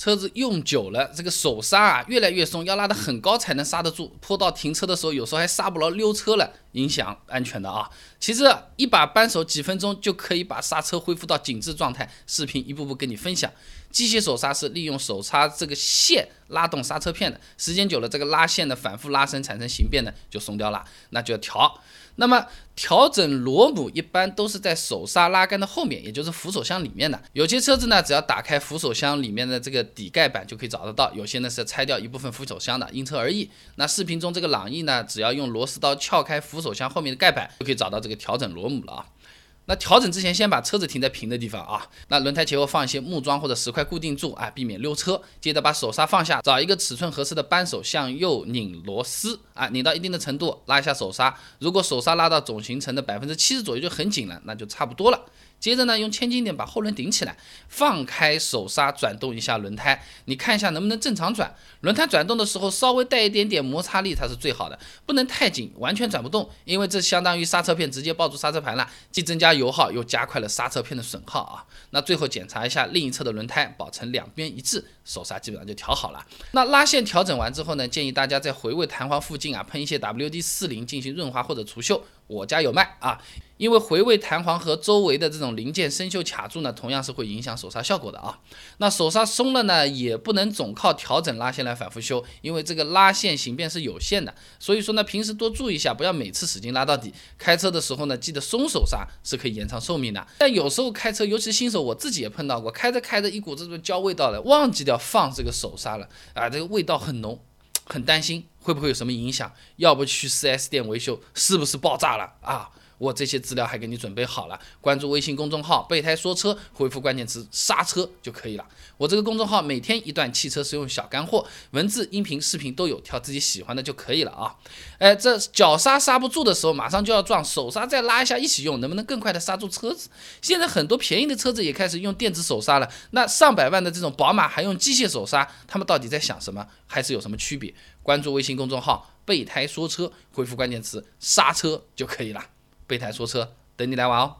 车子用久了，这个手刹啊越来越松，要拉得很高才能刹得住。坡道停车的时候，有时候还刹不牢，溜车了，影响安全的啊。其实一把扳手几分钟就可以把刹车恢复到紧致状态。视频一步步跟你分享。机械手刹是利用手刹这个线拉动刹车片的，时间久了，这个拉线的反复拉伸产生形变呢，就松掉了，那就要调。那么调整螺母一般都是在手刹拉杆的后面，也就是扶手箱里面的。有些车子呢，只要打开扶手箱里面的这个底盖板就可以找得到；有些呢是要拆掉一部分扶手箱的，因车而异。那视频中这个朗逸呢，只要用螺丝刀撬开扶手箱后面的盖板，就可以找到这个调整螺母了啊。那调整之前，先把车子停在平的地方啊。那轮胎前后放一些木桩或者石块固定住啊，避免溜车。接着把手刹放下，找一个尺寸合适的扳手，向右拧螺丝啊，拧到一定的程度，拉一下手刹。如果手刹拉到总行程的百分之七十左右就很紧了，那就差不多了。接着呢，用千斤顶把后轮顶起来，放开手刹，转动一下轮胎，你看一下能不能正常转。轮胎转动的时候稍微带一点点摩擦力，它是最好的，不能太紧，完全转不动，因为这相当于刹车片直接抱住刹车盘了，既增加油耗，又加快了刹车片的损耗啊。那最后检查一下另一侧的轮胎，保持两边一致，手刹基本上就调好了。那拉线调整完之后呢，建议大家在回位弹簧附近啊喷一些 WD 四零进行润滑或者除锈。我家有卖啊，因为回位弹簧和周围的这种零件生锈卡住呢，同样是会影响手刹效果的啊。那手刹松了呢，也不能总靠调整拉线来反复修，因为这个拉线形变是有限的，所以说呢，平时多注意一下，不要每次使劲拉到底。开车的时候呢，记得松手刹是可以延长寿命的。但有时候开车，尤其新手，我自己也碰到过，开着开着一股这种焦味道了，忘记掉放这个手刹了啊，这个味道很浓。很担心会不会有什么影响，要不去 4S 店维修，是不是爆炸了啊？我这些资料还给你准备好了，关注微信公众号“备胎说车”，回复关键词“刹车”就可以了。我这个公众号每天一段汽车实用小干货，文字、音频、视频都有，挑自己喜欢的就可以了啊。哎，这脚刹刹不住的时候，马上就要撞，手刹再拉一下一起用，能不能更快的刹住车子？现在很多便宜的车子也开始用电子手刹了，那上百万的这种宝马还用机械手刹，他们到底在想什么？还是有什么区别？关注微信公众号“备胎说车”，回复关键词“刹车”就可以了。备胎说车，等你来玩哦。